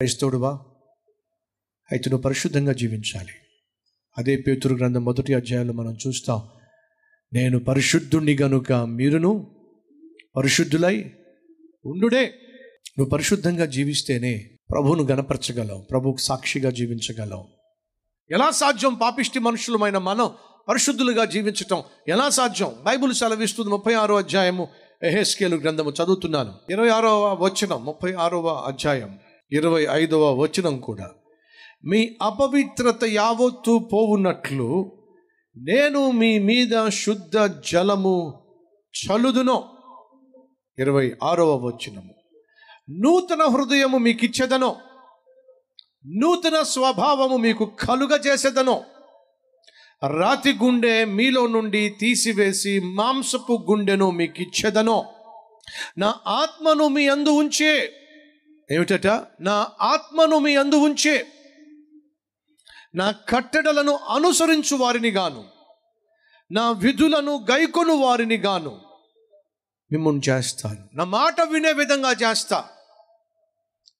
క్రైస్తవుడువా అయితే నువ్వు పరిశుద్ధంగా జీవించాలి. అదే పేతురు గ్రంథం మొదటి అధ్యాయంలో మనం చూస్తాం నేను పరిశుద్ధుణ్ణి గనుక మీరును పరిశుద్ధులై ఉండుడే. నువ్వు పరిశుద్ధంగా జీవిస్తేనే ప్రభువును గనపరచగలవు ప్రభువుకు సాక్షిగా జీవించగలవు. ఎలా సాధ్యం? పాపిష్టి మనుషులమైన మనం పరిశుద్ధులుగా జీవించటం ఎలా సాధ్యం? బైబుల్ సెలవిస్తుంది ముప్పై ఆరో అధ్యాయము ఎహెస్కేలు గ్రంథము చదువుతున్నాను. ఇరవై ఆరవ వచనం ముప్పై ఆరవ అధ్యాయం. ఇరవై ఐదవ వచనం కూడా. మీ అపవిత్రత యావత్తు పోవున్నట్లు నేను మీ మీద శుద్ధ జలము చలుదును. ఇరవై ఆరవ వచనము. నూతన హృదయము మీకు ఇచ్చేదనో నూతన స్వభావము మీకు కలుగజేసేదను. రాతి గుండె మీలో నుండి తీసివేసి మాంసపు గుండెను మీకు ఇచ్చేదనో నా ఆత్మను మీ అందు ఉంచే. ఏమిటట? నా ఆత్మను మీ అందు ఉంచే. నా కట్టడలను అనుసరించు వారిని గాను. నా విధులను గైకొను వారిని గాను. మిమ్మల్ని చేస్తాను. నా మాట వినే విధంగా చేస్తా.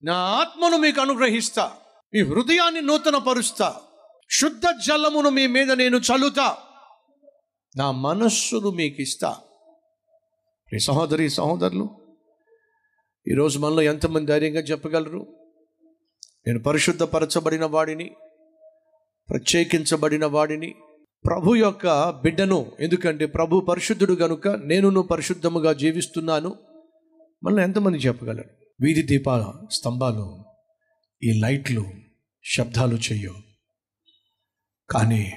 నా ఆత్మను మీకు అనుగ్రహిస్తా. మీ హృదయాన్ని నూతన పరుస్తా శుద్ధ జలమును మీ మీద నేను చల్లుతా. నా మనస్సును మీకు ఇస్తా ఈ సహోదరి సహోదరులు ఈరోజు మనలో ఎంతమంది ధైర్యంగా చెప్పగలరు? నేను పరిశుద్ధపరచబడిన వాడిని ప్రత్యేకించబడిన వాడిని. ప్రభు యొక్క బిడ్డను ఎందుకంటే ప్రభు పరిశుద్ధుడు గనుక నేను పరిశుద్ధముగా జీవిస్తున్నాను. మనలో ఎంతమంది చెప్పగలరు? వీధి దీపాల స్తంభాలు ఈ లైట్లు శబ్దాలు చెయ్యవు కానీ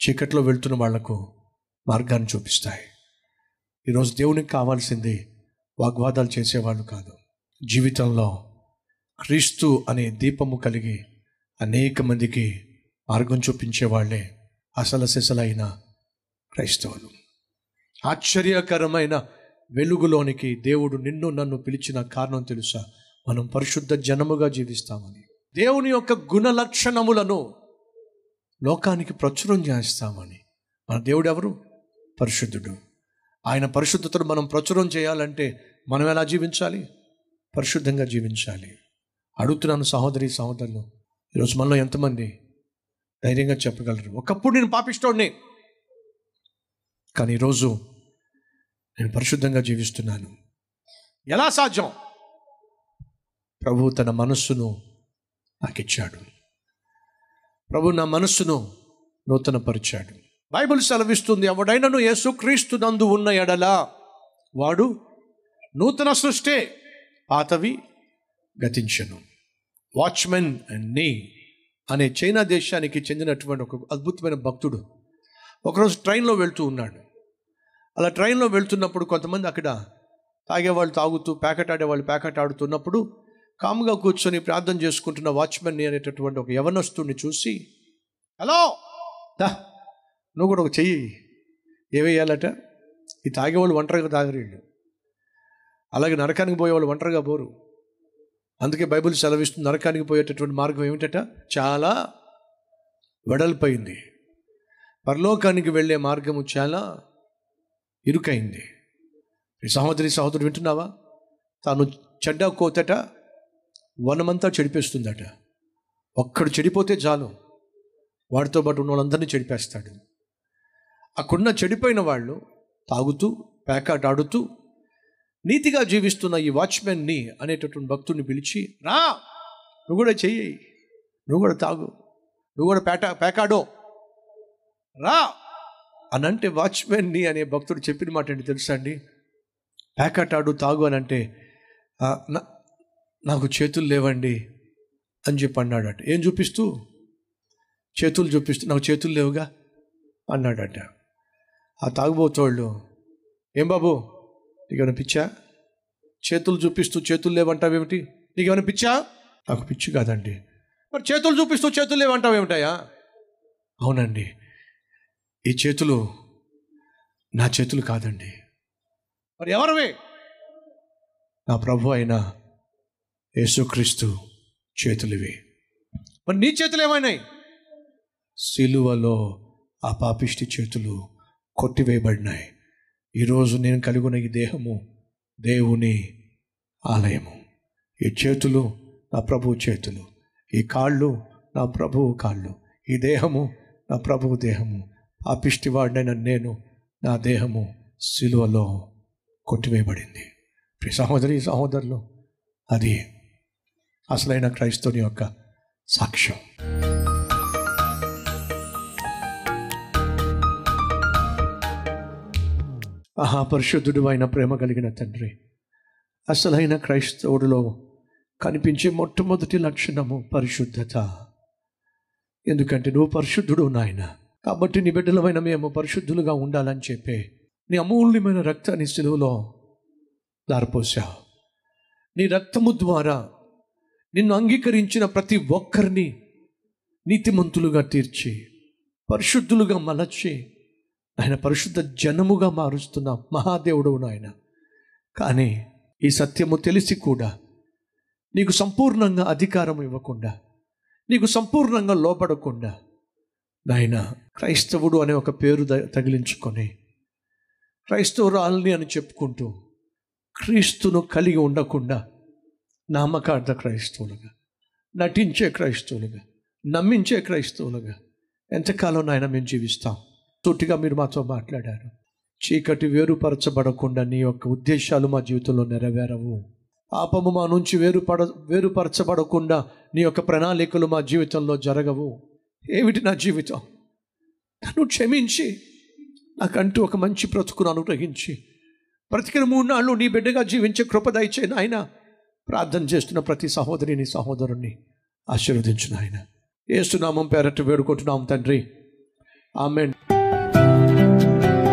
చీకట్లో వెళ్తున్న వాళ్ళకు మార్గాన్ని చూపిస్తాయి. ఈరోజు దేవునికి కావాల్సింది వాగ్వాదాలు చేసేవాళ్ళు కాదు. జీవితంలో క్రీస్తు అనే దీపము కలిగి అనేక మందికి మార్గం చూపించేవాళ్ళే అసల అసలు సిసలైన క్రైస్తవులు. ఆశ్చర్యకరమైన వెలుగులోనికి దేవుడు నిన్ను నన్ను పిలిచిన కారణం తెలుసా? మనం పరిశుద్ధ జనముగా జీవిస్తామని. దేవుని యొక్క గుణ లక్షణములను లోకానికి ప్రచురం చేస్తామని. మన దేవుడు ఎవరు పరిశుద్ధుడు. ఆయన పరిశుద్ధతను మనం ప్రచురం చేయాలంటే మనం ఎలా జీవించాలి? పరిశుద్ధంగా జీవించాలి. అడుగుతున్నాను సహోదరి సహోదరులు ఈరోజు మనలో ఎంతమంది ధైర్యంగా చెప్పగలరు? ఒకప్పుడు నేను పాపిస్తోడిని కానీ ఈరోజు నేను పరిశుద్ధంగా జీవిస్తున్నాను. ఎలా సాధ్యం? ప్రభు తన మనస్సును నాకు ఇచ్చాడు ప్రభు నా మనస్సును నూతనపరిచాడు. బైబిల్ సెలవిస్తుంది ఎవడైనను యేసుక్రీస్తు నందు ఉన్న ఎడల వాడు నూతన సృష్టే పాతవి గతించను. వాచ్మెన్ నీ అనే చైనా దేశానికి చెందినటువంటి ఒక అద్భుతమైన భక్తుడు ఒకరోజు ట్రైన్లో వెళ్తూ ఉన్నాడు. అలా ట్రైన్లో వెళ్తున్నప్పుడు కొంతమంది అక్కడ తాగేవాళ్ళు తాగుతూ ప్యాకెట్ ఆడేవాళ్ళు ప్యాకెట్ ఆడుతున్నప్పుడు కాముగా కూర్చొని ప్రార్థన చేసుకుంటున్న వాచ్మెన్ అనేటటువంటి ఒక యవనస్తుడిని చూసి హలో! దా నువ్వు కూడా ఒక చెయ్యి ఏవేయాలట? ఈ తాగేవాళ్ళు ఒంటరిగా తాగరు అలాగే నరకానికి పోయేవాళ్ళు ఒంటరిగా పోరు. అందుకే బైబుల్ సెలవిస్తుంది నరకానికి పోయేటటువంటి మార్గం ఏమిటట? చాలా వెడల్పోయింది పరలోకానికి వెళ్ళే మార్గము చాలా ఇరుకైంది. ఈ సహోదరి సహోదరుడు వింటున్నావా? తాను చెడ్డ కోతట వనమంతా చెడిపేస్తుందట. ఒక్కడు చెడిపోతే చాలు. వాడితో పాటు ఉన్న వాళ్ళందరినీ చెడిపేస్తాడు. అక్కడున్న చెడిపోయిన వాళ్ళు తాగుతూ ప్యాకాట్ ఆడుతూ నీతిగా జీవిస్తున్న ఈ వాచ్మెన్ని అనేటటువంటి భక్తుడిని పిలిచి రా నువ్వు కూడా చెయ్యి నువ్వు కూడా తాగు నువ్వు కూడా పేట పేకాడో రా అని అంటే వాచ్మెన్ని అనే భక్తుడు చెప్పిన మాట ఏంటి తెలుసా అండి? పేకాట ఆడు తాగు అని అంటే నాకు చేతులు లేవండి అని చెప్పి అన్నాడట. ఏం చూపిస్తూ? చేతులు చూపిస్తూ నాకు చేతులు లేవుగా అన్నాడట. ఆ తాగుబోతోళ్ళు ఏం బాబు నీకేమైనా పిచ్చా? చేతులు చూపిస్తూ చేతులు లేవంటావేమిటి? నీకేమైనా పిచ్చా? నాకు పిచ్చి కాదండి. మరి చేతులు చూపిస్తూ చేతులు లేవంటావేమిటాయా అవునండి. ఈ చేతులు నా చేతులు కాదండి. మరి ఎవరివి? నా ప్రభు అయిన యేసుక్రీస్తు చేతులివి. మరి నీ చేతులు ఏమైనాయి సిలువలో ఆ పాపిష్టి చేతులు కొట్టివేయబడినాయి. ఈరోజు నేను కలిగిన ఈ దేహము దేవుని ఆలయము. ఈ చేతులు నా ప్రభువు చేతులు. ఈ కాళ్ళు నా ప్రభువు కాళ్ళు. ఈ దేహము నా ప్రభువు దేహము. పాపిష్టివాడినైన నేను నా దేహము సిలువలో కొట్టివేయబడింది. ప్రియ సహోదరి సహోదరులు అది అసలైన క్రైస్తవుని యొక్క సాక్ష్యం. మహాపరిశుద్ధుడు అయిన ప్రేమ కలిగిన తండ్రి అసలైన క్రైస్తవుడిలో కనిపించే మొట్టమొదటి లక్షణము పరిశుద్ధత. ఎందుకంటే నువ్వు పరిశుద్ధుడు నాయన. కాబట్టి నీ బిడ్డలమైన మేము పరిశుద్ధులుగా ఉండాలని చెప్పి నీ అమూల్యమైన రక్తాన్ని సిలువలో దారిపోసావు నీ రక్తము ద్వారా నిన్ను అంగీకరించిన ప్రతి ఒక్కరిని నీతిమంతులుగా తీర్చి పరిశుద్ధులుగా మలచి ఆయన పరిశుద్ధ జనముగా మారుస్తున్న మహాదేవుడు నాయన. కానీ ఈ సత్యము తెలిసి కూడా నీకు సంపూర్ణంగా అధికారం ఇవ్వకుండా నీకు సంపూర్ణంగా లోపడకుండా నాయన క్రైస్తవుడు అనే ఒక పేరు తగిలించుకొని క్రైస్తవురాల్ని అని చెప్పుకుంటూ క్రీస్తును కలిగి ఉండకుండా నామకార్థ క్రైస్తవులుగా నటించే క్రైస్తవులుగా నమ్మించే క్రైస్తవులుగా ఎంతకాలం నాయన మేము జీవిస్తాం? సూటిగా మీరు మాతో మాట్లాడారు. చీకటి వేరుపరచబడకుండా నీ యొక్క ఉద్దేశాలు మా జీవితంలో నెరవేరవు. పాపము మా నుంచి వేరుపడ వేరుపరచబడకుండా నీ యొక్క ప్రణాళికలు మా జీవితంలో జరగవు. ఏమిటి నా జీవితం? నన్ను క్షమించి. నాకంటూ ఒక మంచి బ్రతుకును అనుగ్రహించి. బ్రతికిన మూడు నాళ్ళు నీ బిడ్డగా జీవించే కృప దయచే నాయన ప్రార్థన చేస్తున్న ప్రతి సహోదరిని సహోదరుణ్ణి ఆశీర్వదించు నాయన. ఏసునామం పేరట్టు వేడుకుంటున్నాం తండ్రి. ఆమెన్.